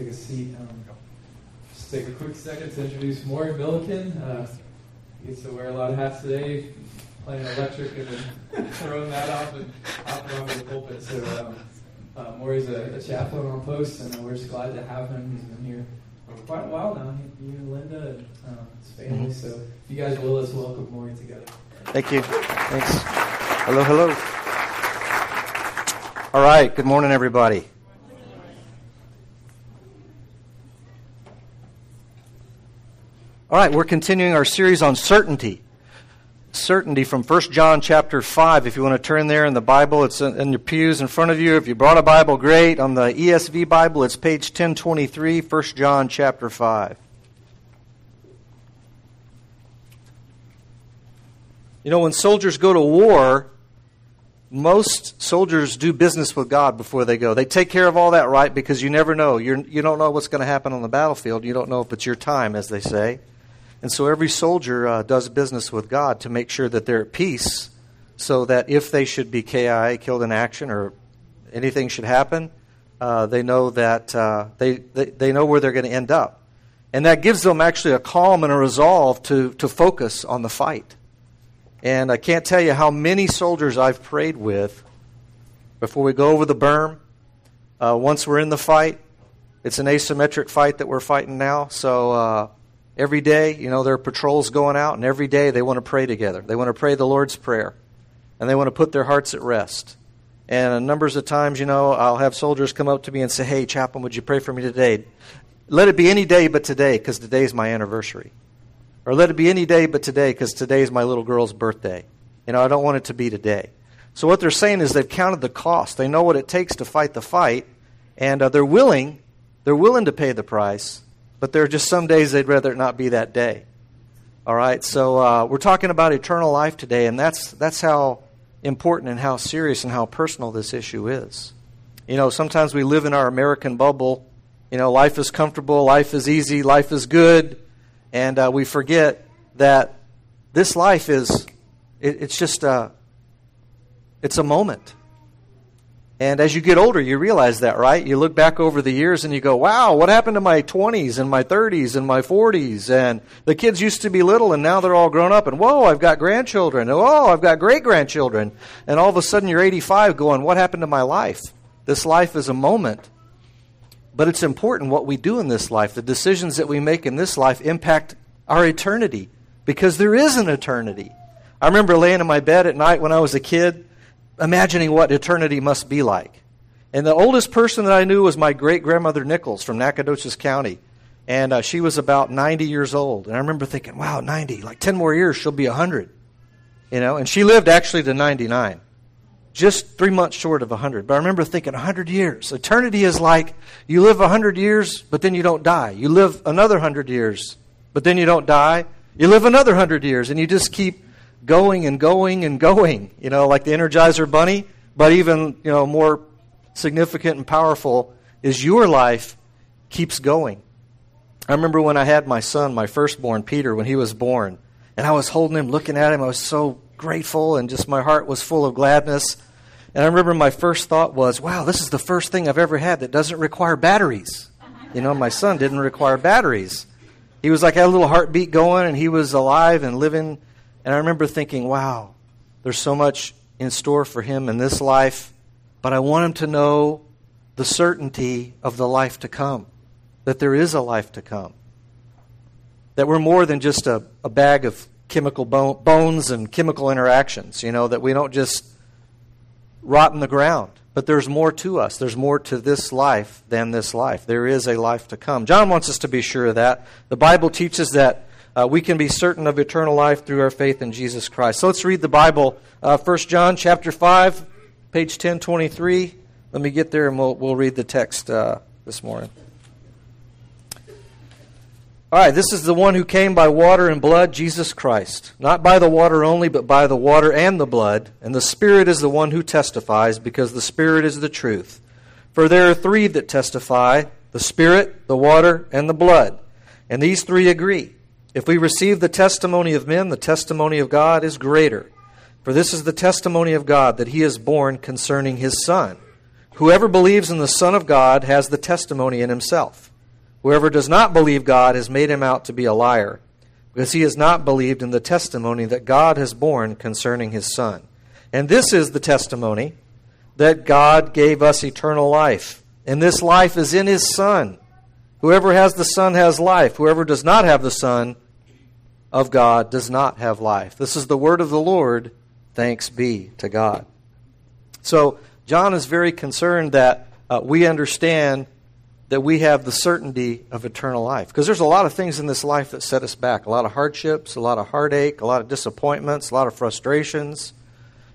take a seat. Um, just take a quick second to introduce Maury Milliken. Uh, he gets to wear a lot of hats today, playing electric and then throwing that off and off and onto the pulpit. So um, uh, Maury's a, a chaplain on post, and uh, we're just glad to have him. He's been here for quite a while now. He, you and Linda and uh, his family. Mm-hmm. So if you guys will, let's welcome Maury together. Thank you. Thanks. Hello, hello. All right. Good morning, everybody. All right, we're continuing our series on certainty. Certainty from 1 John chapter 5. If you want to turn there in the Bible, it's in your pews in front of you. If you brought a Bible, great. On the ESV Bible, it's page 1023, 1 John chapter 5. You know, when soldiers go to war, most soldiers do business with God before they go. They take care of all that right because you never know. You're, you don't know what's going to happen on the battlefield. You don't know if it's your time, as they say. And so every soldier uh, does business with God to make sure that they're at peace so that if they should be KIA, killed in action, or anything should happen, uh, they know that uh, they, they, they know where they're going to end up. And that gives them actually a calm and a resolve to, to focus on the fight. And I can't tell you how many soldiers I've prayed with before we go over the berm. Uh, once we're in the fight, it's an asymmetric fight that we're fighting now. So uh, Every day, you know, there are patrols going out, and every day they want to pray together. They want to pray the Lord's Prayer, and they want to put their hearts at rest. And numbers of times, you know, I'll have soldiers come up to me and say, Hey, chaplain, would you pray for me today? Let it be any day but today, because today is my anniversary. Or let it be any day but today, because today is my little girl's birthday. You know, I don't want it to be today. So what they're saying is they've counted the cost. They know what it takes to fight the fight, and uh, they're willing. They're willing to pay the price but there are just some days they'd rather it not be that day. All right, so uh, we're talking about eternal life today, and that's, that's how important and how serious and how personal this issue is. You know, sometimes we live in our American bubble. You know, life is comfortable, life is easy, life is good, and uh, we forget that this life is, it, it's just a, it's a moment. And as you get older, you realize that, right? You look back over the years and you go, wow, what happened to my 20s and my 30s and my 40s? And the kids used to be little and now they're all grown up. And whoa, I've got grandchildren. Oh, I've got great grandchildren. And all of a sudden you're 85 going, what happened to my life? This life is a moment. But it's important what we do in this life. The decisions that we make in this life impact our eternity because there is an eternity. I remember laying in my bed at night when I was a kid imagining what eternity must be like. And the oldest person that I knew was my great grandmother Nichols from Nacogdoches County. And uh, she was about 90 years old. And I remember thinking, wow, 90, like 10 more years, she'll be 100. You know, and she lived actually to 99, just three months short of 100. But I remember thinking, 100 years. Eternity is like you live 100 years, but then you don't die. You live another 100 years, but then you don't die. You live another 100 years, and you just keep going and going and going, you know, like the Energizer Bunny. But even, you know, more significant and powerful is your life keeps going. I remember when I had my son, my firstborn, Peter, when he was born, and I was holding him, looking at him. I was so grateful, and just my heart was full of gladness. And I remember my first thought was, wow, this is the first thing I've ever had that doesn't require batteries. You know, my son didn't require batteries. He was like had a little heartbeat going, and he was alive and living and I remember thinking, wow, there's so much in store for him in this life, but I want him to know the certainty of the life to come, that there is a life to come, that we're more than just a, a bag of chemical bones and chemical interactions, you know, that we don't just rot in the ground. But there's more to us. There's more to this life than this life. There is a life to come. John wants us to be sure of that. The Bible teaches that uh, we can be certain of eternal life through our faith in Jesus Christ. So let's read the Bible. Uh, 1 John chapter 5, page 1023. Let me get there and we'll, we'll read the text uh, this morning. All right, this is the one who came by water and blood, Jesus Christ. Not by the water only, but by the water and the blood. And the Spirit is the one who testifies, because the Spirit is the truth. For there are three that testify the Spirit, the water, and the blood. And these three agree. If we receive the testimony of men, the testimony of God is greater. For this is the testimony of God that he is borne concerning his Son. Whoever believes in the Son of God has the testimony in himself. Whoever does not believe God has made him out to be a liar, because he has not believed in the testimony that God has borne concerning his Son. And this is the testimony that God gave us eternal life, and this life is in his Son. Whoever has the Son has life. Whoever does not have the Son of God does not have life. This is the word of the Lord. Thanks be to God. So, John is very concerned that uh, we understand that we have the certainty of eternal life. Because there's a lot of things in this life that set us back a lot of hardships, a lot of heartache, a lot of disappointments, a lot of frustrations.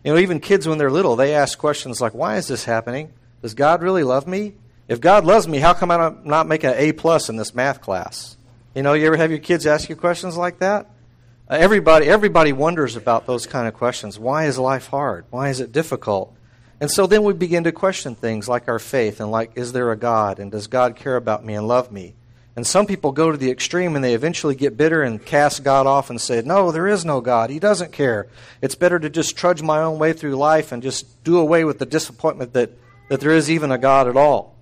You know, even kids when they're little, they ask questions like, Why is this happening? Does God really love me? If God loves me, how come I'm not making an A plus in this math class? You know, you ever have your kids ask you questions like that? Uh, everybody, everybody wonders about those kind of questions. Why is life hard? Why is it difficult? And so then we begin to question things like our faith and like, is there a God? And does God care about me and love me? And some people go to the extreme and they eventually get bitter and cast God off and say, No, there is no God. He doesn't care. It's better to just trudge my own way through life and just do away with the disappointment that, that there is even a God at all.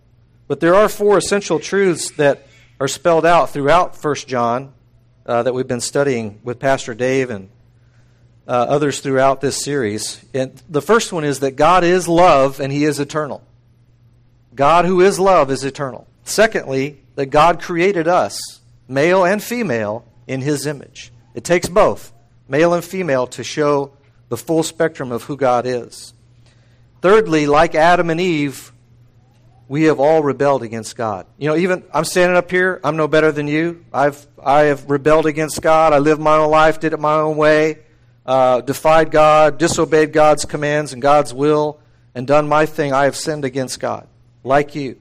But there are four essential truths that are spelled out throughout 1 John uh, that we've been studying with Pastor Dave and uh, others throughout this series. And the first one is that God is love and He is eternal. God, who is love, is eternal. Secondly, that God created us, male and female, in His image. It takes both, male and female, to show the full spectrum of who God is. Thirdly, like Adam and Eve, we have all rebelled against God. You know, even I'm standing up here, I'm no better than you. I've I have rebelled against God. I lived my own life, did it my own way uh, defied God, disobeyed God's commands and God's will, and done my thing, I have sinned against God, like you.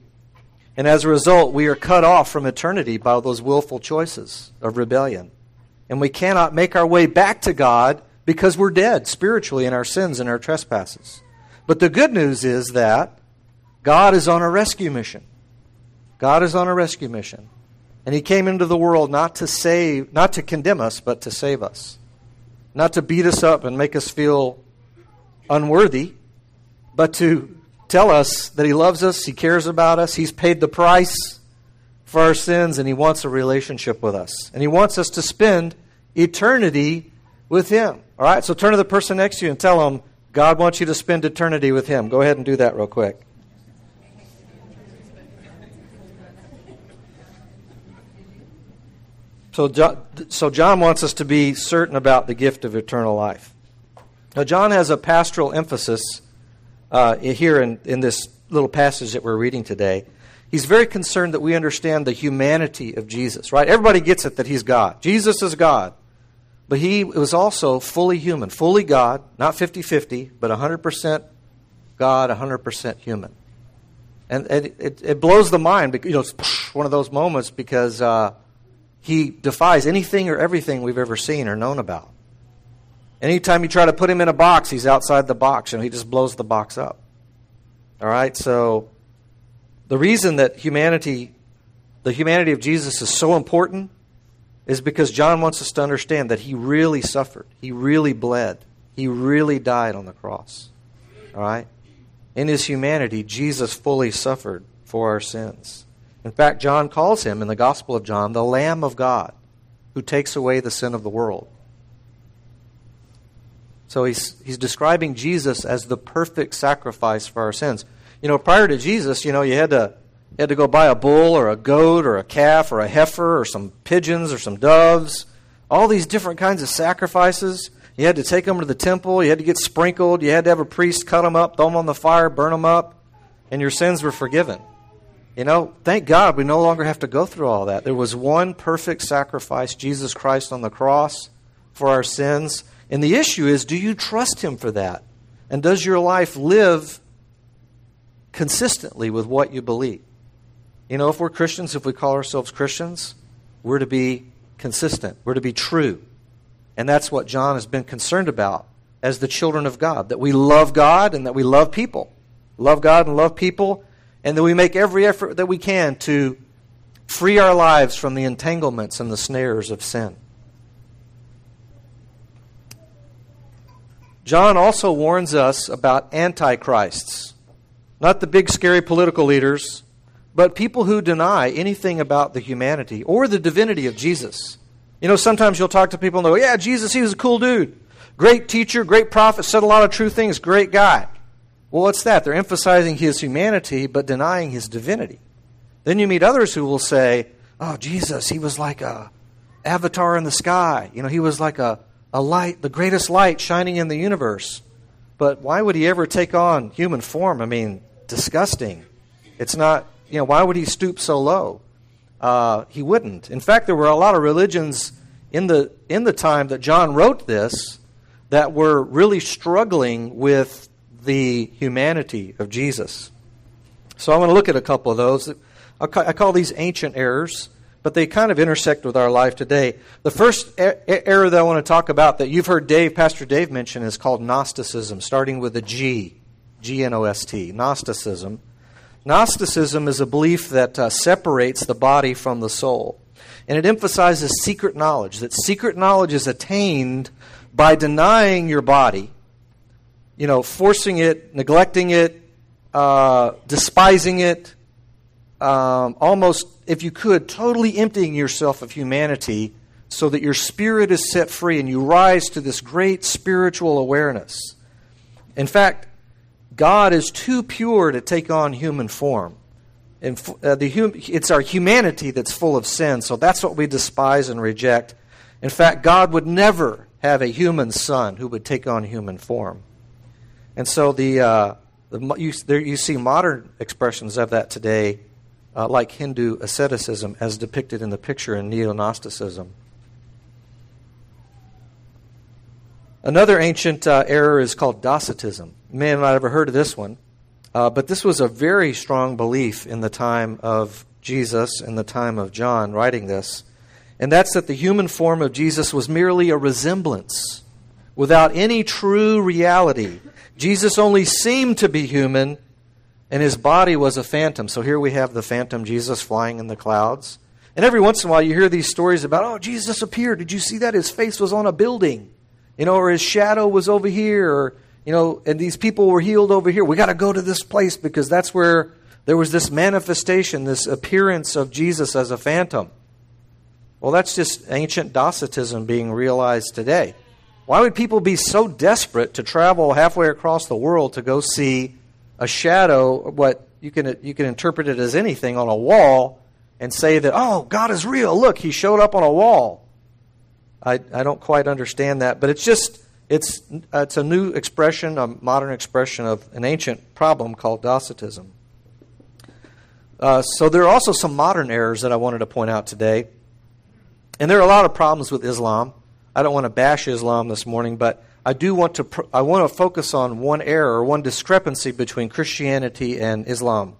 And as a result, we are cut off from eternity by those willful choices of rebellion. And we cannot make our way back to God because we're dead spiritually in our sins and our trespasses. But the good news is that God is on a rescue mission. God is on a rescue mission. And he came into the world not to save, not to condemn us, but to save us not to beat us up and make us feel unworthy, but to tell us that He loves us, He cares about us, He's paid the price for our sins, and He wants a relationship with us. And He wants us to spend eternity with Him. All right, so turn to the person next to you and tell them, God wants you to spend eternity with Him. Go ahead and do that real quick. So John, so John wants us to be certain about the gift of eternal life. Now, John has a pastoral emphasis uh, here in, in this little passage that we're reading today. He's very concerned that we understand the humanity of Jesus, right? Everybody gets it that he's God. Jesus is God. But he was also fully human, fully God, not 50 50, but 100% God, 100% human. And, and it, it, blows the mind. because, You know, it's one of those moments because uh, he defies anything or everything we've ever seen or known about. Anytime you try to put him in a box, he's outside the box and he just blows the box up. All right? So the reason that humanity the humanity of Jesus is so important is because John wants us to understand that he really suffered. He really bled. He really died on the cross. All right? In his humanity, Jesus fully suffered for our sins. In fact, John calls him in the Gospel of John the Lamb of God who takes away the sin of the world. So he's, he's describing Jesus as the perfect sacrifice for our sins. You know, prior to Jesus, you know, you had to, you had to go buy a bull or a goat or a calf or a heifer or some pigeons or some doves. All these different kinds of sacrifices. You had to take them to the temple. You had to get sprinkled. You had to have a priest cut them up, throw them on the fire, burn them up, and your sins were forgiven. You know, thank God we no longer have to go through all that. There was one perfect sacrifice, Jesus Christ on the cross for our sins. And the issue is do you trust Him for that? And does your life live consistently with what you believe? You know, if we're Christians, if we call ourselves Christians, we're to be consistent, we're to be true. And that's what John has been concerned about as the children of God that we love God and that we love people. Love God and love people and that we make every effort that we can to free our lives from the entanglements and the snares of sin. John also warns us about antichrists, not the big scary political leaders, but people who deny anything about the humanity or the divinity of Jesus. You know, sometimes you'll talk to people and go, Yeah, Jesus, he was a cool dude. Great teacher, great prophet, said a lot of true things, great guy. Well, what's that? They're emphasizing his humanity but denying his divinity. Then you meet others who will say, Oh, Jesus, he was like a avatar in the sky. You know, he was like a, a light, the greatest light shining in the universe. But why would he ever take on human form? I mean, disgusting. It's not, you know, why would he stoop so low? Uh, he wouldn't. In fact, there were a lot of religions in the, in the time that John wrote this that were really struggling with the humanity of Jesus. So I want to look at a couple of those. I call these ancient errors, but they kind of intersect with our life today. The first error that I want to talk about that you've heard Dave, Pastor Dave mention is called Gnosticism, starting with a G, G N O S T, Gnosticism. Gnosticism is a belief that uh, separates the body from the soul. And it emphasizes secret knowledge, that secret knowledge is attained by denying your body you know, forcing it, neglecting it, uh, despising it, um, almost, if you could, totally emptying yourself of humanity so that your spirit is set free and you rise to this great spiritual awareness. In fact, God is too pure to take on human form. And uh, the hum- it's our humanity that's full of sin, so that's what we despise and reject. In fact, God would never have a human son who would take on human form. And so the, uh, the you, there, you see modern expressions of that today, uh, like Hindu asceticism, as depicted in the picture in Neo Gnosticism. Another ancient uh, error is called Docetism. You may have not ever heard of this one, uh, but this was a very strong belief in the time of Jesus and the time of John writing this. And that's that the human form of Jesus was merely a resemblance without any true reality Jesus only seemed to be human, and his body was a phantom. So here we have the phantom Jesus flying in the clouds. And every once in a while, you hear these stories about, oh, Jesus appeared. Did you see that? His face was on a building, you know, or his shadow was over here, or, you know, and these people were healed over here. We got to go to this place because that's where there was this manifestation, this appearance of Jesus as a phantom. Well, that's just ancient Docetism being realized today. Why would people be so desperate to travel halfway across the world to go see a shadow, what you can, you can interpret it as anything, on a wall and say that, oh, God is real. Look, he showed up on a wall. I, I don't quite understand that, but it's just, it's, it's a new expression, a modern expression of an ancient problem called Docetism. Uh, so there are also some modern errors that I wanted to point out today. And there are a lot of problems with Islam. I don't want to bash Islam this morning, but I do want to I want to focus on one error, one discrepancy between Christianity and Islam.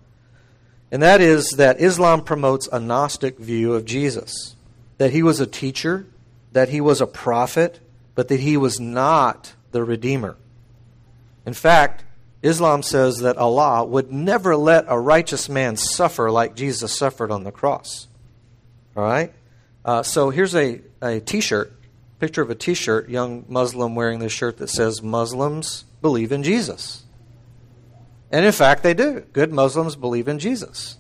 And that is that Islam promotes a Gnostic view of Jesus. That he was a teacher, that he was a prophet, but that he was not the Redeemer. In fact, Islam says that Allah would never let a righteous man suffer like Jesus suffered on the cross. All right? Uh, so here's a, a t shirt picture of a t shirt, young Muslim wearing this shirt that says, Muslims believe in Jesus. And in fact, they do. Good Muslims believe in Jesus.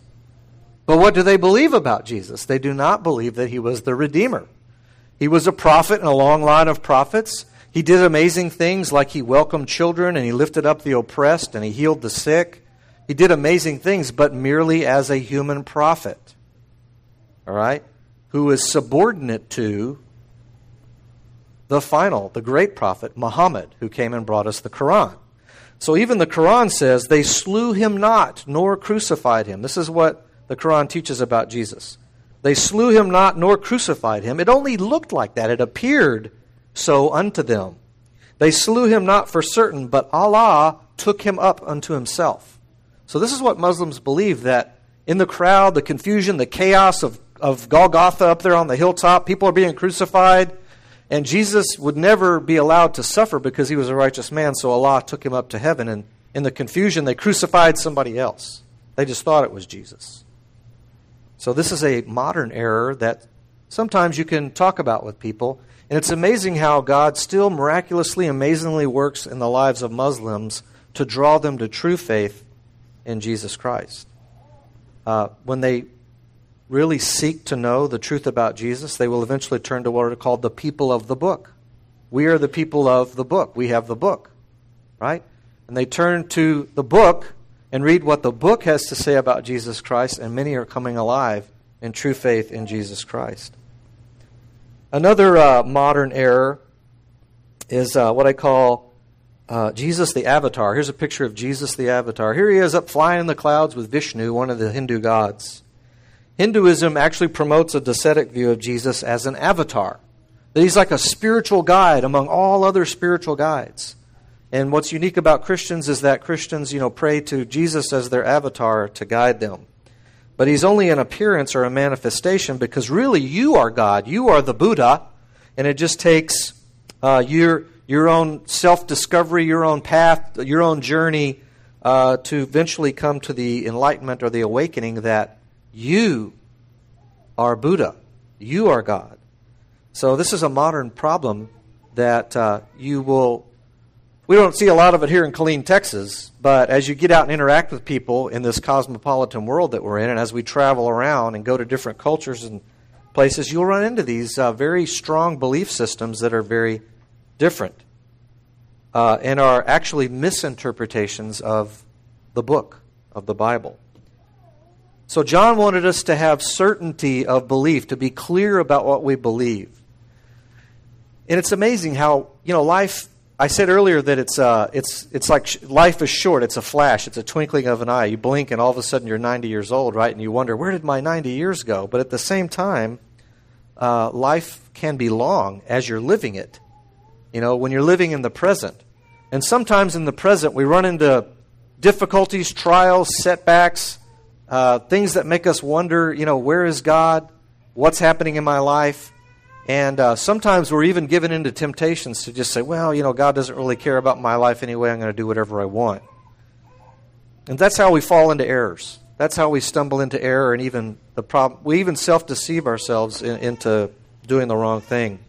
But what do they believe about Jesus? They do not believe that he was the Redeemer. He was a prophet in a long line of prophets. He did amazing things like he welcomed children and he lifted up the oppressed and he healed the sick. He did amazing things, but merely as a human prophet. All right? Who is subordinate to the final, the great prophet, Muhammad, who came and brought us the Quran. So even the Quran says, They slew him not, nor crucified him. This is what the Quran teaches about Jesus. They slew him not, nor crucified him. It only looked like that. It appeared so unto them. They slew him not for certain, but Allah took him up unto himself. So this is what Muslims believe that in the crowd, the confusion, the chaos of, of Golgotha up there on the hilltop, people are being crucified. And Jesus would never be allowed to suffer because he was a righteous man, so Allah took him up to heaven. And in the confusion, they crucified somebody else. They just thought it was Jesus. So, this is a modern error that sometimes you can talk about with people. And it's amazing how God still miraculously, amazingly works in the lives of Muslims to draw them to true faith in Jesus Christ. uh, when they really seek to know the truth about Jesus, they will eventually turn to what are called the people of the book. We are the people of the book. We have the book, right? And they turn to the book and read what the book has to say about Jesus Christ, and many are coming alive in true faith in Jesus Christ. Another uh, modern error is uh, what I call uh, Jesus the Avatar. Here's a picture of Jesus the Avatar. Here he is up flying in the clouds with Vishnu, one of the Hindu gods. Hinduism actually promotes a docetic view of Jesus as an avatar, that he's like a spiritual guide among all other spiritual guides. And what's unique about Christians is that Christians, you know, pray to Jesus as their avatar to guide them. But he's only an appearance or a manifestation because really you are God. You are the Buddha. And it just takes uh, your, your own self discovery, your own path, your own journey uh, to eventually come to the enlightenment or the awakening that you are Buddha. You are God. So this is a modern problem that uh, you will we don't see a lot of it here in Killeen, Texas, but as you get out and interact with people in this cosmopolitan world that we're in, and as we travel around and go to different cultures and places, you'll run into these uh, very strong belief systems that are very different uh, and are actually misinterpretations of the book, of the Bible. So, John wanted us to have certainty of belief, to be clear about what we believe. And it's amazing how, you know, life I said earlier that it's, uh, it's, it's like sh- life is short. It's a flash. It's a twinkling of an eye. You blink, and all of a sudden you're 90 years old, right? And you wonder, where did my 90 years go? But at the same time, uh, life can be long as you're living it. You know, when you're living in the present. And sometimes in the present, we run into difficulties, trials, setbacks, uh, things that make us wonder, you know, where is God? What's happening in my life? And uh, sometimes we're even given into temptations to just say, well, you know, God doesn't really care about my life anyway. I'm going to do whatever I want. And that's how we fall into errors. That's how we stumble into error, and even the problem. We even self deceive ourselves in, into doing the wrong thing.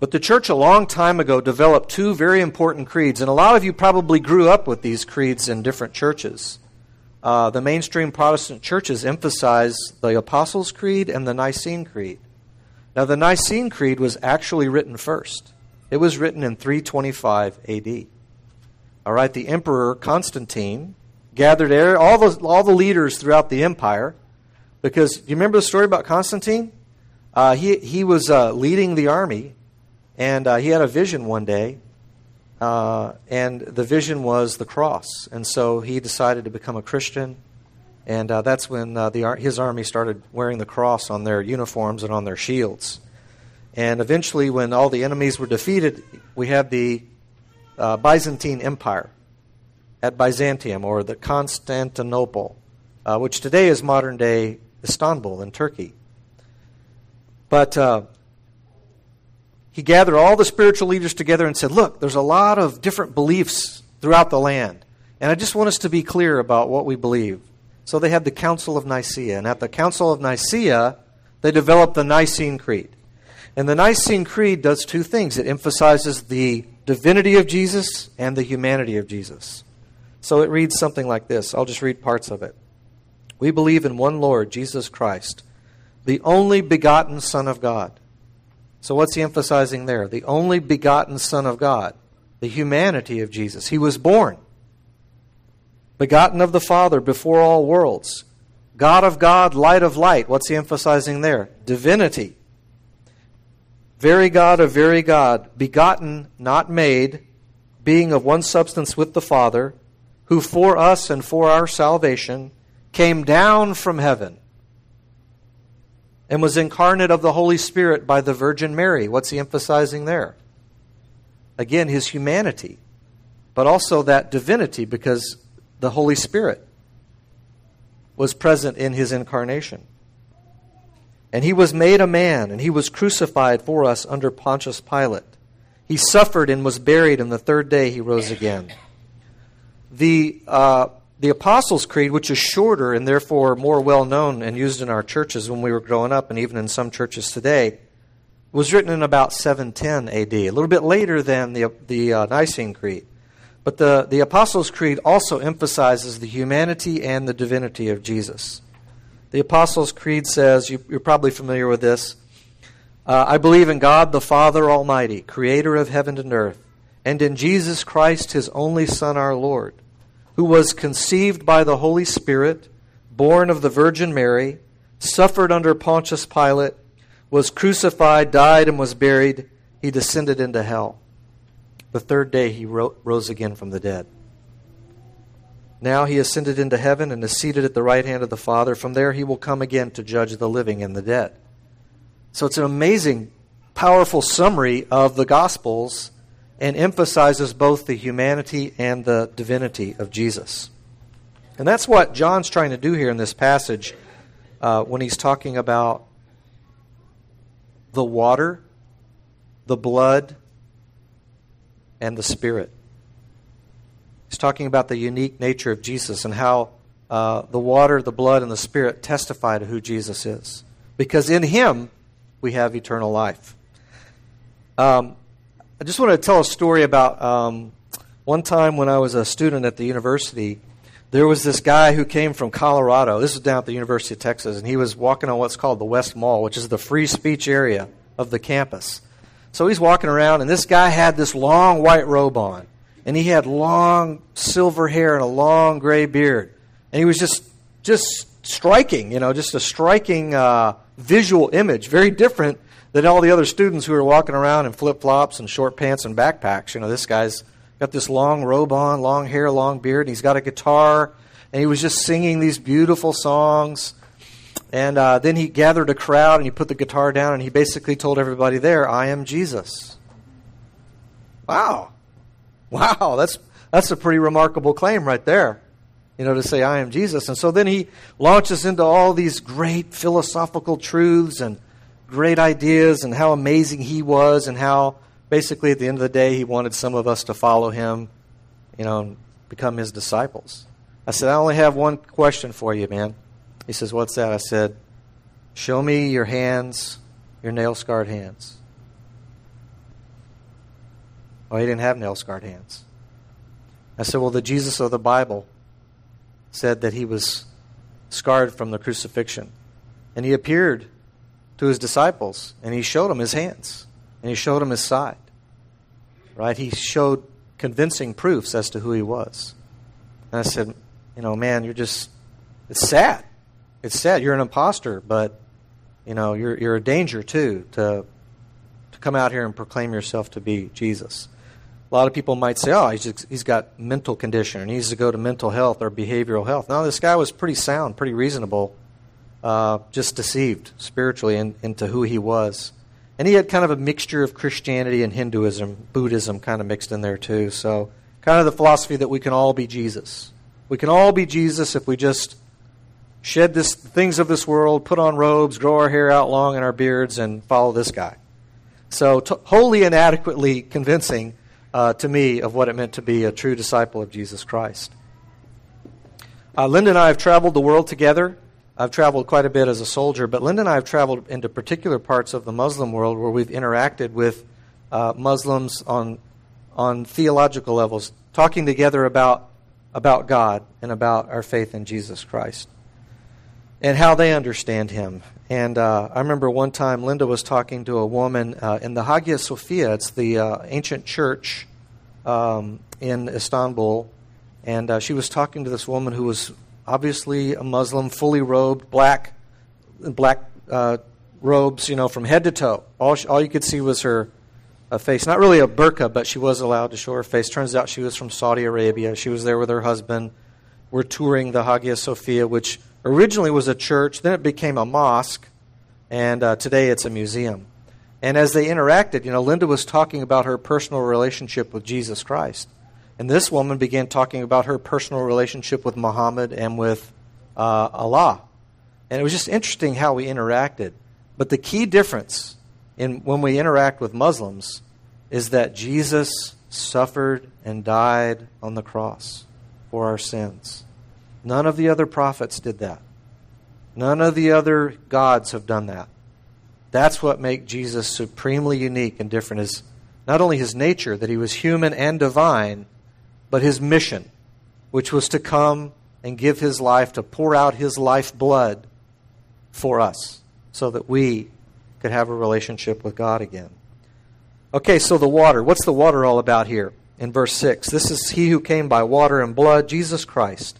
But the church a long time ago developed two very important creeds, and a lot of you probably grew up with these creeds in different churches uh, the mainstream Protestant churches emphasize the Apostles' Creed and the Nicene Creed. Now, the Nicene Creed was actually written first. It was written in 325 AD. All right, the Emperor Constantine gathered all the, all the leaders throughout the empire because do you remember the story about Constantine? Uh, he, he was uh, leading the army and uh, he had a vision one day uh, and the vision was the cross. And so he decided to become a Christian. And uh, that's when uh, the, his army started wearing the cross on their uniforms and on their shields. And eventually, when all the enemies were defeated, we had the uh, Byzantine Empire at Byzantium, or the Constantinople, uh, which today is modern day Istanbul in Turkey. But uh, he gathered all the spiritual leaders together and said, Look, there's a lot of different beliefs throughout the land. And I just want us to be clear about what we believe. So they had the Council of Nicaea. And at the Council of Nicaea, they developed the Nicene Creed. And the Nicene Creed does two things it emphasizes the divinity of Jesus and the humanity of Jesus. So it reads something like this. I'll just read parts of it. We believe in one Lord, Jesus Christ, the only begotten Son of God so, what's he emphasizing there? The only begotten Son of God, the humanity of Jesus. He was born, begotten of the Father before all worlds. God of God, light of light. What's he emphasizing there? Divinity. Very God of very God, begotten, not made, being of one substance with the Father, who for us and for our salvation came down from heaven and was incarnate of the Holy Spirit by the Virgin Mary. What's he emphasizing there? Again, his humanity, but also that divinity because the Holy Spirit was present in his incarnation. And he was made a man, and he was crucified for us under Pontius Pilate. He suffered and was buried, and the third day he rose again. The uh, the Apostles' Creed, which is shorter and therefore more well known and used in our churches when we were growing up and even in some churches today, was written in about 710 AD, a little bit later than the, the uh, Nicene Creed. But the, the Apostles' Creed also emphasizes the humanity and the divinity of Jesus. The Apostles' Creed says, you, are probably familiar with this uh, I believe in God the Father Almighty, creator of heaven and earth, and in Jesus Christ, his only Son, our Lord, who was conceived by the Holy Spirit, born of the Virgin Mary, suffered under Pontius Pilate, was crucified, died, and was buried. He descended into hell. The third day he ro- rose again from the dead. Now he ascended into heaven and is seated at the right hand of the Father. From there he will come again to judge the living and the dead. So it's an amazing, powerful summary of the Gospels and emphasizes both the humanity and the divinity of Jesus. And that's what John's trying to do here in this passage uh, when he's talking about the water, the blood, and the Spirit. He's talking about the unique nature of Jesus and how uh, the water, the blood, and the Spirit testify to who Jesus is. Because in Him, we have eternal life. Um, I just want to tell a story about um, one time when I was a student at the university. There was this guy who came from Colorado. This was down at the University of Texas, and he was walking on what's called the West Mall, which is the free speech area of the campus. So he's walking around, and this guy had this long white robe on, and he had long silver hair and a long gray beard, and he was just just striking, you know, just a striking uh, visual image, very different than all the other students who are walking around in flip flops and short pants and backpacks. You know, this guy's got this long robe on, long hair, long beard, and he's got a guitar, and he was just singing these beautiful songs. And uh, then he gathered a crowd and he put the guitar down and he basically told everybody there, I am Jesus. Wow. Wow, that's, that's a pretty remarkable claim right there you know, to say, I am Jesus. And so then he launches into all these great philosophical truths and great ideas and how amazing he was and how basically at the end of the day he wanted some of us to follow him, you know, and become his disciples. I said, I only have one question for you, man. He says, What's that? I said, Show me your hands, your nail scarred hands. Well, he didn't have nail scarred hands. I said, Well, the Jesus of the Bible said that he was scarred from the crucifixion. And he appeared to his disciples and he showed them his hands and he showed them his side. Right? He showed convincing proofs as to who he was. And I said, you know, man, you're just, it's sad. It's sad. You're an impostor, but, you know, you're, you're a danger too to, to come out here and proclaim yourself to be Jesus. A lot of people might say, oh, he's, just, he's got mental condition, he needs to go to mental health or behavioral health. No, this guy was pretty sound, pretty reasonable, uh, just deceived spiritually in, into who he was. And he had kind of a mixture of Christianity and Hinduism, Buddhism kind of mixed in there too. So, kind of the philosophy that we can all be Jesus. We can all be Jesus if we just shed this things of this world, put on robes, grow our hair out long and our beards, and follow this guy. So, t- wholly inadequately convincing uh, to me of what it meant to be a true disciple of Jesus Christ. Uh, Linda and I have traveled the world together. I've traveled quite a bit as a soldier, but Linda and I have traveled into particular parts of the Muslim world where we've interacted with uh, Muslims on, on theological levels, talking together about, about God and about our faith in Jesus Christ and how they understand Him. And uh, I remember one time Linda was talking to a woman uh, in the Hagia Sophia. It's the uh, ancient church um, in Istanbul. And uh, she was talking to this woman who was obviously a Muslim, fully robed, black, black uh, robes, you know, from head to toe. All, she, all you could see was her uh, face. Not really a burqa, but she was allowed to show her face. Turns out she was from Saudi Arabia. She was there with her husband. We're touring the Hagia Sophia, which originally was a church, then it became a mosque, and uh, today it's a museum. And as they interacted, you know, Linda was talking about her personal relationship with Jesus Christ. And this woman began talking about her personal relationship with Muhammad and with uh, Allah. And it was just interesting how we interacted. But the key difference in when we interact with Muslims is that Jesus suffered and died on the cross for our sins. None of the other prophets did that. None of the other gods have done that. That's what makes Jesus supremely unique and different is not only his nature, that he was human and divine, but his mission, which was to come and give his life, to pour out his life blood for us, so that we could have a relationship with God again. Okay, so the water. What's the water all about here? In verse 6, this is he who came by water and blood, Jesus Christ.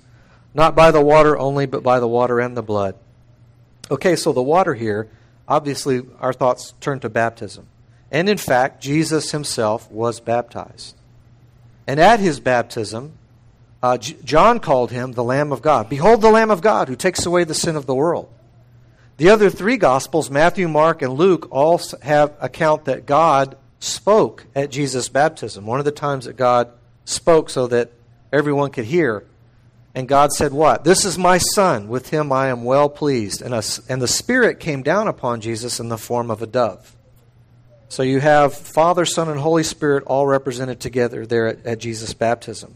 Not by the water only, but by the water and the blood. Okay, so the water here, obviously, our thoughts turn to baptism. And in fact, Jesus himself was baptized. And at his baptism, uh, J- John called him the Lamb of God. Behold the Lamb of God who takes away the sin of the world. The other three Gospels, Matthew, Mark, and Luke, all have account that God spoke at Jesus' baptism. One of the times that God spoke so that everyone could hear. And God said, What? This is my Son. With him I am well pleased. And, a, and the Spirit came down upon Jesus in the form of a dove. So you have Father, Son, and Holy Spirit all represented together there at, at Jesus' baptism.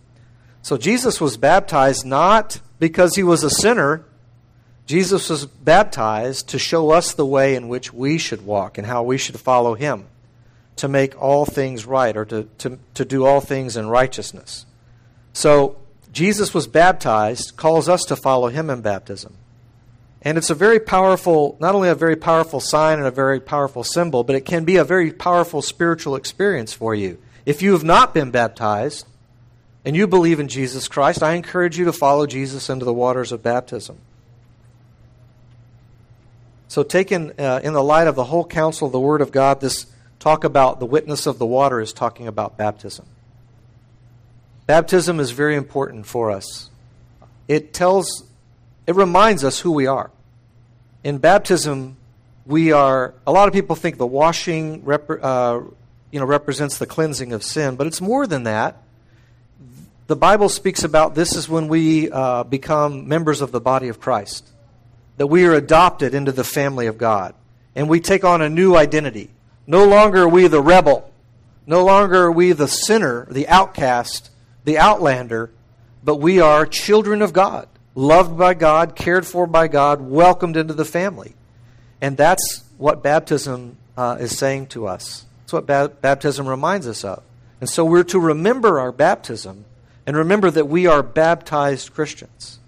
So Jesus was baptized not because he was a sinner. Jesus was baptized to show us the way in which we should walk and how we should follow him to make all things right or to, to, to do all things in righteousness. So Jesus was baptized, calls us to follow him in baptism. And it's a very powerful, not only a very powerful sign and a very powerful symbol, but it can be a very powerful spiritual experience for you. If you have not been baptized and you believe in Jesus Christ, I encourage you to follow Jesus into the waters of baptism. So, taken uh, in the light of the whole counsel of the Word of God, this talk about the witness of the water is talking about baptism. Baptism is very important for us. It tells, it reminds us who we are in baptism, we are, a lot of people think the washing rep, uh, you know, represents the cleansing of sin, but it's more than that. The Bible speaks about this is when we uh, become members of the body of Christ, that we are adopted into the family of God, and we take on a new identity. No longer are we the rebel, no longer are we the sinner, the outcast, the outlander, but we are children of God loved by God, cared for by God, welcomed into the family. And that's what baptism uh, is saying to us. That's what ba- baptism reminds us of. And so we're to remember our baptism and remember that we are baptized Christians.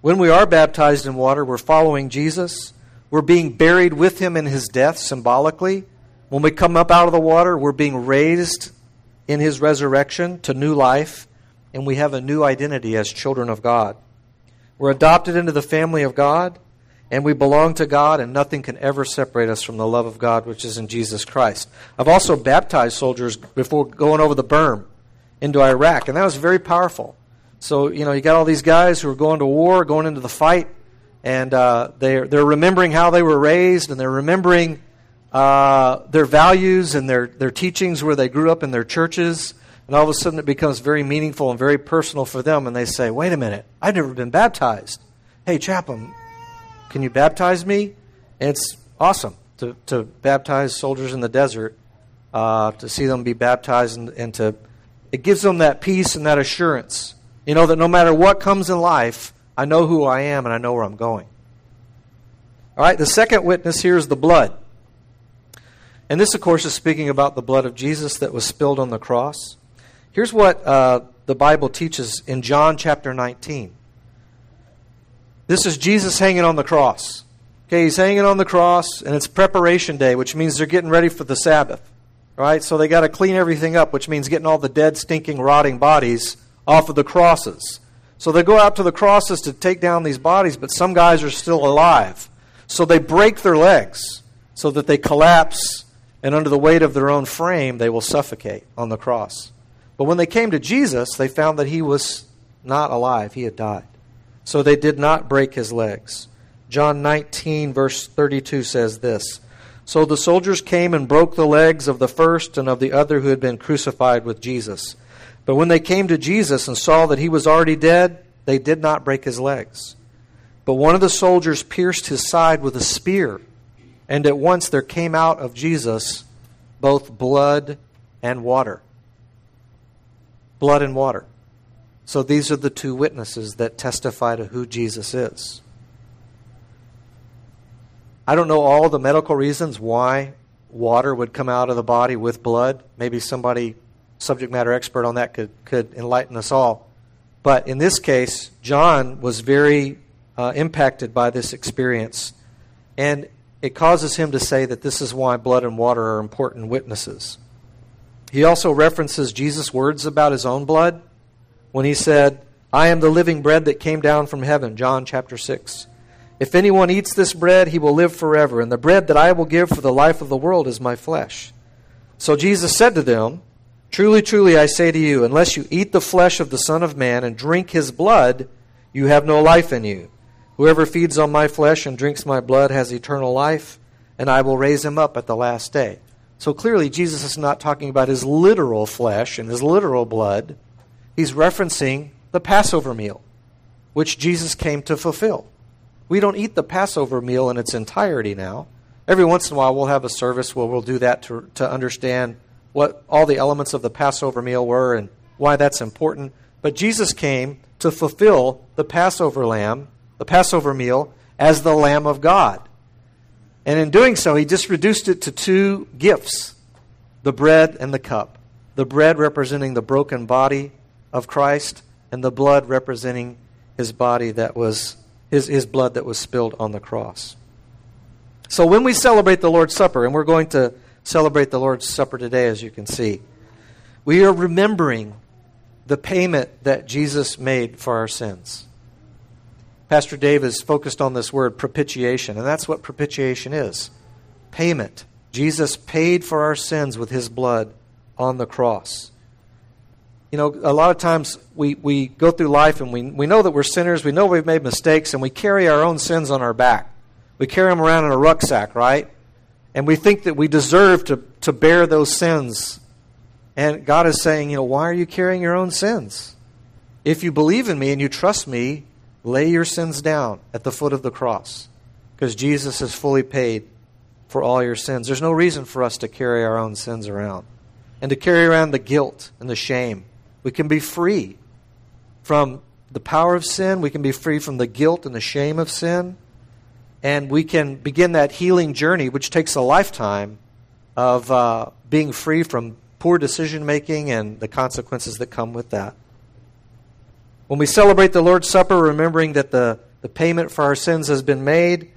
When we are baptized in water, we're following Jesus. We're being buried with him in his death symbolically. When we come up out of the water, we're being raised in his resurrection to new life and we have a new identity as children of God. We're adopted into the family of God, and we belong to God, and nothing can ever separate us from the love of God which is in Jesus Christ. I've also baptized soldiers before going over the berm into Iraq, and that was very powerful. So, you know, you got all these guys who are going to war, going into the fight, and uh, they're, they're remembering how they were raised, and they're remembering uh, their values and their, their teachings where they grew up in their churches and all of a sudden it becomes very meaningful and very personal for them, and they say, Wait a minute, I've never been baptized. Hey, chaplain, can you baptize me? And it's awesome to, to baptize soldiers in the desert, uh, to see them be baptized, and, and to it gives them that peace and that assurance. You know that no matter what comes in life, I know who I am and I know where I'm going. All right, the second witness here is the blood. And this, of course, is speaking about the blood of Jesus that was spilled on the cross. Here's what uh, the Bible teaches in John chapter 19. This is Jesus hanging on the cross. Okay, he's hanging on the cross, and it's preparation day, which means they're getting ready for the Sabbath. Right? So they got to clean everything up, which means getting all the dead, stinking, rotting bodies off of the crosses. So they go out to the crosses to take down these bodies, but some guys are still alive. So they break their legs so that they collapse, and under the weight of their own frame, they will suffocate on the cross. But when they came to Jesus, they found that he was not alive, he had died. So they did not break his legs. John 19, verse 32 says this So the soldiers came and broke the legs of the first and of the other who had been crucified with Jesus. But when they came to Jesus and saw that he was already dead, they did not break his legs. But one of the soldiers pierced his side with a spear, and at once there came out of Jesus both blood and water blood and water. So these are the two witnesses that testify to who Jesus is. I don't know all the medical reasons why water would come out of the body with blood. Maybe somebody subject matter expert on that could, could enlighten us all. But in this case, John was very uh, impacted by this experience. And it causes him to say that this is why blood and water are important witnesses. He also references Jesus' words about his own blood when he said, I am the living bread that came down from heaven, John chapter 6. If anyone eats this bread, he will live forever, and the bread that I will give for the life of the world is my flesh. So Jesus said to them, Truly, truly, I say to you, unless you eat the flesh of the Son of Man and drink his blood, you have no life in you. Whoever feeds on my flesh and drinks my blood has eternal life, and I will raise him up at the last day. So clearly, Jesus is not talking about his literal flesh and his literal blood. He's referencing the Passover meal, which Jesus came to fulfill. We don't eat the Passover meal in its entirety now. Every once in a while, we'll have a service where we'll do that to, to understand what all the elements of the Passover meal were and why that's important. But Jesus came to fulfill the Passover lamb, the Passover meal, as the Lamb of God. And in doing so, he just reduced it to two gifts the bread and the cup. The bread representing the broken body of Christ, and the blood representing his body that was his, his blood that was spilled on the cross. So when we celebrate the Lord's Supper, and we're going to celebrate the Lord's Supper today, as you can see, we are remembering the payment that Jesus made for our sins. Pastor Dave is focused on this word propitiation, and that's what propitiation is payment. Jesus paid for our sins with his blood on the cross. You know, a lot of times we, we go through life and we, we know that we're sinners, we know we've made mistakes, and we carry our own sins on our back. We carry them around in a rucksack, right? And we think that we deserve to, to bear those sins. And God is saying, you know, why are you carrying your own sins? If you believe in me and you trust me, lay your sins down at the foot of the cross. Because Jesus has fully paid for all your sins. There's no reason for us to carry our own sins around and to carry around the guilt and the shame. We can be free from the power of sin. We can be free from the guilt and the shame of sin. And we can begin that healing journey, which takes a lifetime of uh, being free from poor decision making and the consequences that come with that. When we celebrate the Lord's Supper, remembering that the, the payment for our sins has been made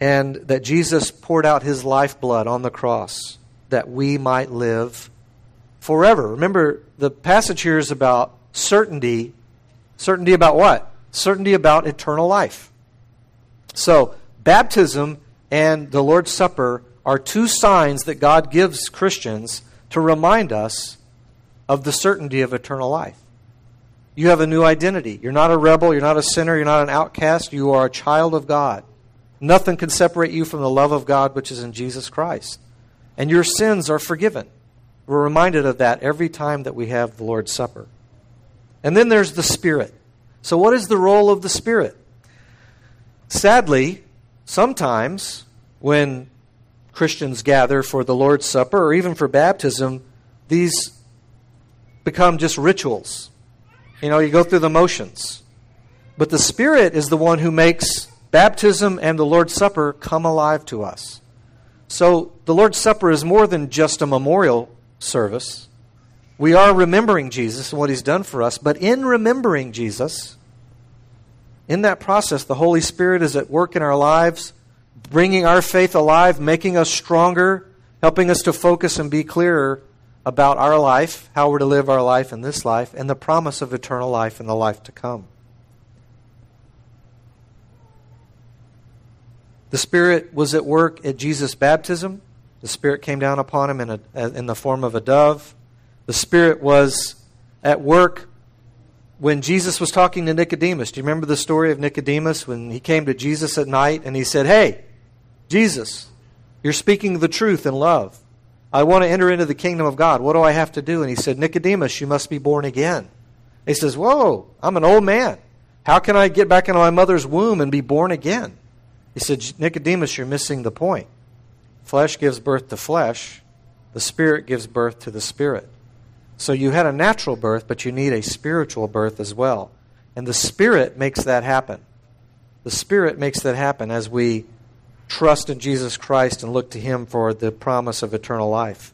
and that Jesus poured out his lifeblood on the cross that we might live forever. Remember, the passage here is about certainty. Certainty about what? Certainty about eternal life. So, baptism and the Lord's Supper are two signs that God gives Christians to remind us of the certainty of eternal life. You have a new identity. You're not a rebel, you're not a sinner, you're not an outcast, you are a child of God. Nothing can separate you from the love of God which is in Jesus Christ. And your sins are forgiven. We're reminded of that every time that we have the Lord's Supper. And then there's the Spirit. So, what is the role of the Spirit? Sadly, sometimes when Christians gather for the Lord's Supper or even for baptism, these become just rituals. You know, you go through the motions. But the Spirit is the one who makes baptism and the Lord's Supper come alive to us. So the Lord's Supper is more than just a memorial service. We are remembering Jesus and what he's done for us, but in remembering Jesus, in that process, the Holy Spirit is at work in our lives, bringing our faith alive, making us stronger, helping us to focus and be clearer about our life, how we're to live our life in this life, and the promise of eternal life in the life to come. The Spirit was at work at Jesus' baptism. The Spirit came down upon him in, a, in the form of a dove. The Spirit was at work when Jesus was talking to Nicodemus. Do you remember the story of Nicodemus when he came to Jesus at night and he said, Hey, Jesus, you're speaking the truth in love. I want to enter into the kingdom of God. What do I have to do? And he said, Nicodemus, you must be born again. He says, Whoa, I'm an old man. How can I get back into my mother's womb and be born again? He said, Nicodemus, you're missing the point. Flesh gives birth to flesh, the Spirit gives birth to the Spirit. So you had a natural birth, but you need a spiritual birth as well. And the Spirit makes that happen. The Spirit makes that happen as we trust in Jesus Christ and look to Him for the promise of eternal life.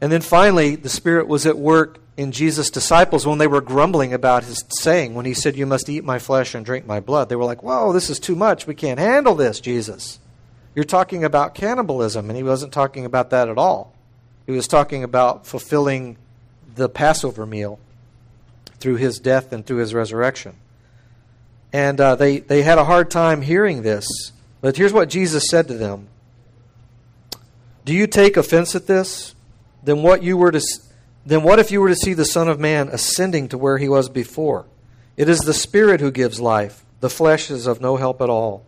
And then finally, the Spirit was at work in Jesus' disciples when they were grumbling about his saying, when he said, You must eat my flesh and drink my blood. They were like, Whoa, this is too much. We can't handle this, Jesus. You're talking about cannibalism. And he wasn't talking about that at all. He was talking about fulfilling the Passover meal through his death and through his resurrection. And uh, they, they had a hard time hearing this. But here's what Jesus said to them Do you take offense at this? Then what you were to then what if you were to see the Son of Man ascending to where he was before? It is the Spirit who gives life. The flesh is of no help at all.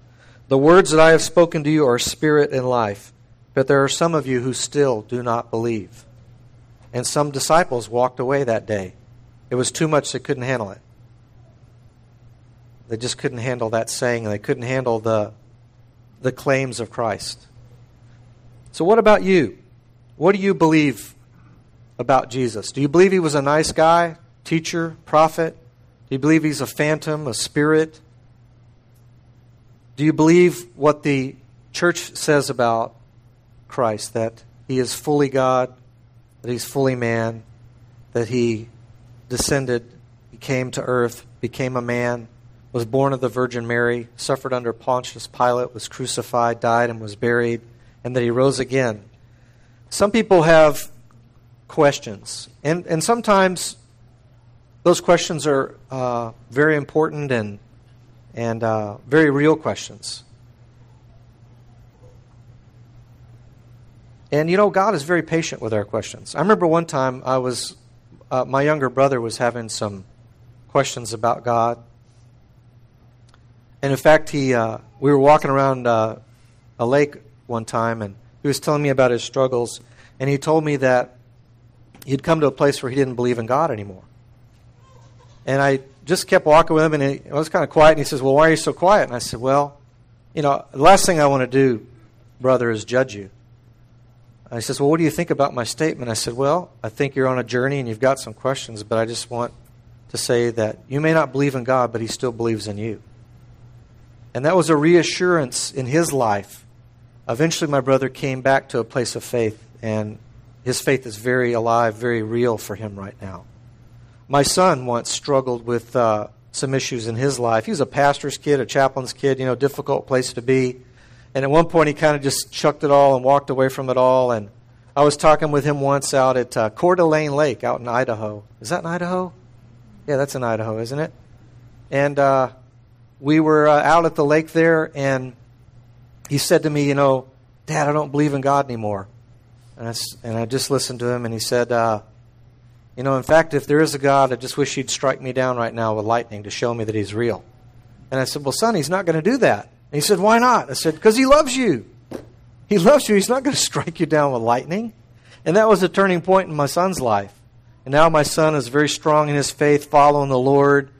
The words that I have spoken to you are spirit and life. But there are some of you who still do not believe. And some disciples walked away that day. It was too much, they couldn't handle it. They just couldn't handle that saying, they couldn't handle the, the claims of Christ. So, what about you? What do you believe about Jesus? Do you believe he was a nice guy, teacher, prophet? Do you believe he's a phantom, a spirit? Do you believe what the church says about Christ that he is fully God, that he's fully man, that he descended, he came to earth, became a man, was born of the Virgin Mary, suffered under Pontius Pilate, was crucified, died, and was buried, and that he rose again? Some people have questions. And, and sometimes those questions are uh, very important and, and uh, very real questions. And you know, God is very patient with our questions. I remember one time I was, uh, my younger brother was having some questions about God. And in fact, he, uh, we were walking around uh, a lake one time, and he was telling me about his struggles. And he told me that he'd come to a place where he didn't believe in God anymore. And I just kept walking with him, and he, I was kind of quiet. And he says, Well, why are you so quiet? And I said, Well, you know, the last thing I want to do, brother, is judge you. And he says, Well, what do you think about my statement? I said, Well, I think you're on a journey and you've got some questions, but I just want to say that you may not believe in God, but he still believes in you. And that was a reassurance in his life. Eventually, my brother came back to a place of faith, and his faith is very alive, very real for him right now. My son once struggled with uh, some issues in his life. He was a pastor's kid, a chaplain's kid, you know, difficult place to be. And at one point, he kind of just chucked it all and walked away from it all. And I was talking with him once out at uh, Coeur d'Alene Lake out in Idaho. Is that in Idaho? Yeah, that's in Idaho, isn't it? And uh, we were uh, out at the lake there, and he said to me, You know, Dad, I don't believe in God anymore. And I, and I just listened to him, and he said, uh, You know, in fact, if there is a God, I just wish he'd strike me down right now with lightning to show me that he's real. And I said, Well, son, he's not going to do that. And he said, Why not? I said, Because he loves you. He loves you. He's not going to strike you down with lightning. And that was a turning point in my son's life. And now my son is very strong in his faith, following the Lord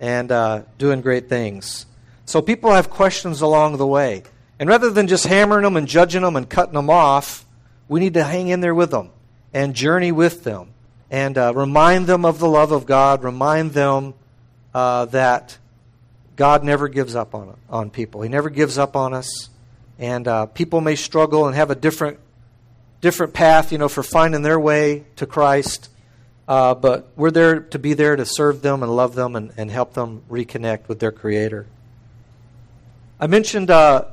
and uh, doing great things. So people have questions along the way. And rather than just hammering them and judging them and cutting them off, we need to hang in there with them and journey with them and uh, remind them of the love of God, remind them uh, that God never gives up on, on people. He never gives up on us. And uh, people may struggle and have a different, different path, you know, for finding their way to Christ. Uh, but we're there to be there to serve them and love them and, and help them reconnect with their Creator. I mentioned uh,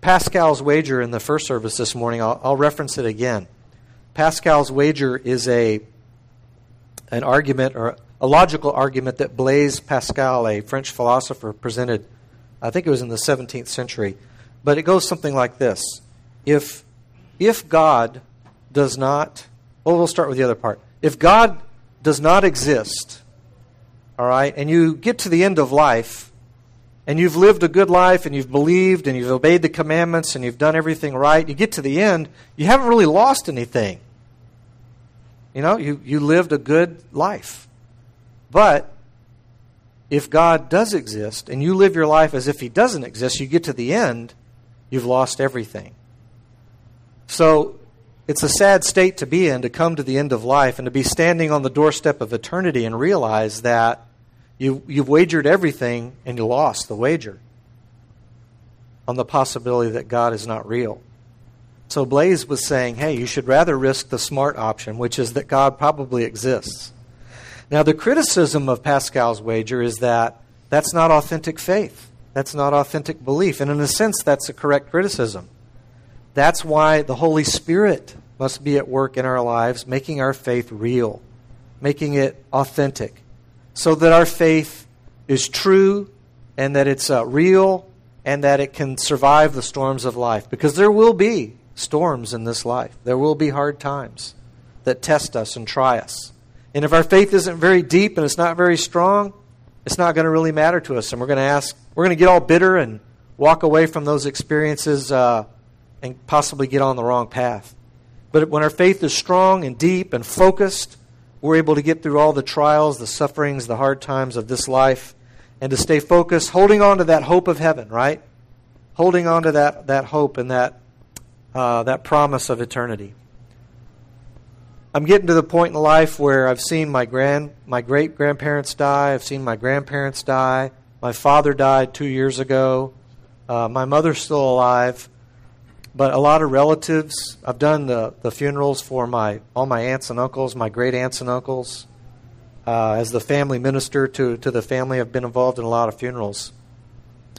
Pascal's wager in the first service this morning. I'll, I'll reference it again. Pascal's wager is a an argument or a logical argument that Blaise Pascal, a French philosopher, presented. I think it was in the 17th century, but it goes something like this: If if God does not, well, we'll start with the other part. If God does not exist, all right, and you get to the end of life and you've lived a good life and you've believed and you've obeyed the commandments and you've done everything right, you get to the end, you haven't really lost anything. You know, you, you lived a good life. But if God does exist and you live your life as if He doesn't exist, you get to the end, you've lost everything. So it's a sad state to be in to come to the end of life and to be standing on the doorstep of eternity and realize that you, you've wagered everything and you lost the wager on the possibility that God is not real. So Blaise was saying, hey, you should rather risk the smart option, which is that God probably exists. Now, the criticism of Pascal's wager is that that's not authentic faith. That's not authentic belief. And in a sense, that's a correct criticism. That's why the Holy Spirit must be at work in our lives, making our faith real, making it authentic, so that our faith is true and that it's uh, real and that it can survive the storms of life. Because there will be storms in this life, there will be hard times that test us and try us. And if our faith isn't very deep and it's not very strong, it's not going to really matter to us. And we're going to ask, we're going to get all bitter and walk away from those experiences uh, and possibly get on the wrong path. But when our faith is strong and deep and focused, we're able to get through all the trials, the sufferings, the hard times of this life, and to stay focused, holding on to that hope of heaven, right? Holding on to that, that hope and that, uh, that promise of eternity. I'm getting to the point in life where I've seen my grand, my great grandparents die. I've seen my grandparents die. My father died two years ago. Uh, my mother's still alive, but a lot of relatives. I've done the, the funerals for my all my aunts and uncles, my great aunts and uncles. Uh, as the family minister to to the family, I've been involved in a lot of funerals,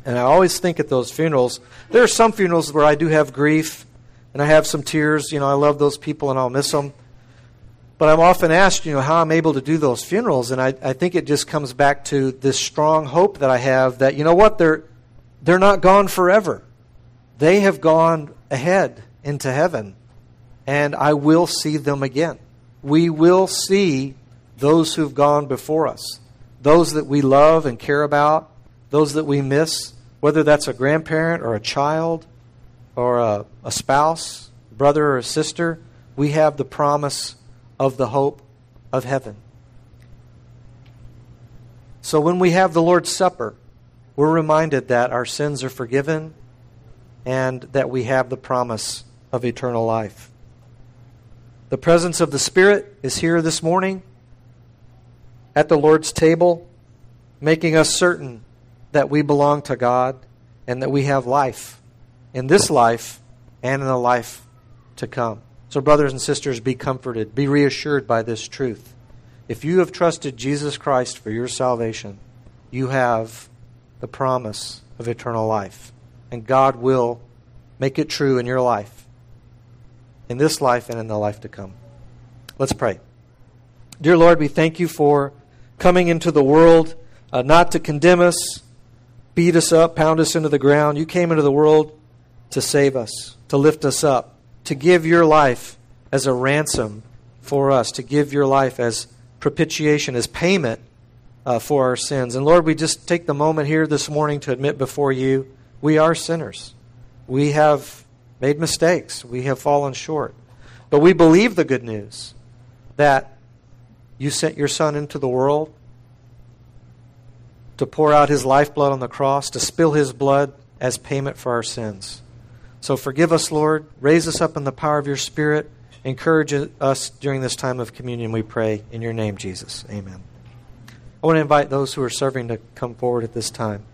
and I always think at those funerals. There are some funerals where I do have grief, and I have some tears. You know, I love those people, and I'll miss them. But I'm often asked, you know, how I'm able to do those funerals, and I, I think it just comes back to this strong hope that I have that, you know what, they're, they're not gone forever. They have gone ahead into heaven, and I will see them again. We will see those who've gone before us, those that we love and care about, those that we miss, whether that's a grandparent or a child or a, a spouse, brother or sister. We have the promise of the hope of heaven. So when we have the Lord's Supper, we're reminded that our sins are forgiven and that we have the promise of eternal life. The presence of the Spirit is here this morning at the Lord's table, making us certain that we belong to God and that we have life in this life and in the life to come. So, brothers and sisters, be comforted, be reassured by this truth. If you have trusted Jesus Christ for your salvation, you have the promise of eternal life. And God will make it true in your life, in this life and in the life to come. Let's pray. Dear Lord, we thank you for coming into the world uh, not to condemn us, beat us up, pound us into the ground. You came into the world to save us, to lift us up to give your life as a ransom for us, to give your life as propitiation, as payment uh, for our sins. And Lord, we just take the moment here this morning to admit before you we are sinners. We have made mistakes, we have fallen short. But we believe the good news that you sent your Son into the world to pour out his lifeblood on the cross, to spill his blood as payment for our sins. So forgive us, Lord. Raise us up in the power of your Spirit. Encourage us during this time of communion, we pray. In your name, Jesus. Amen. I want to invite those who are serving to come forward at this time.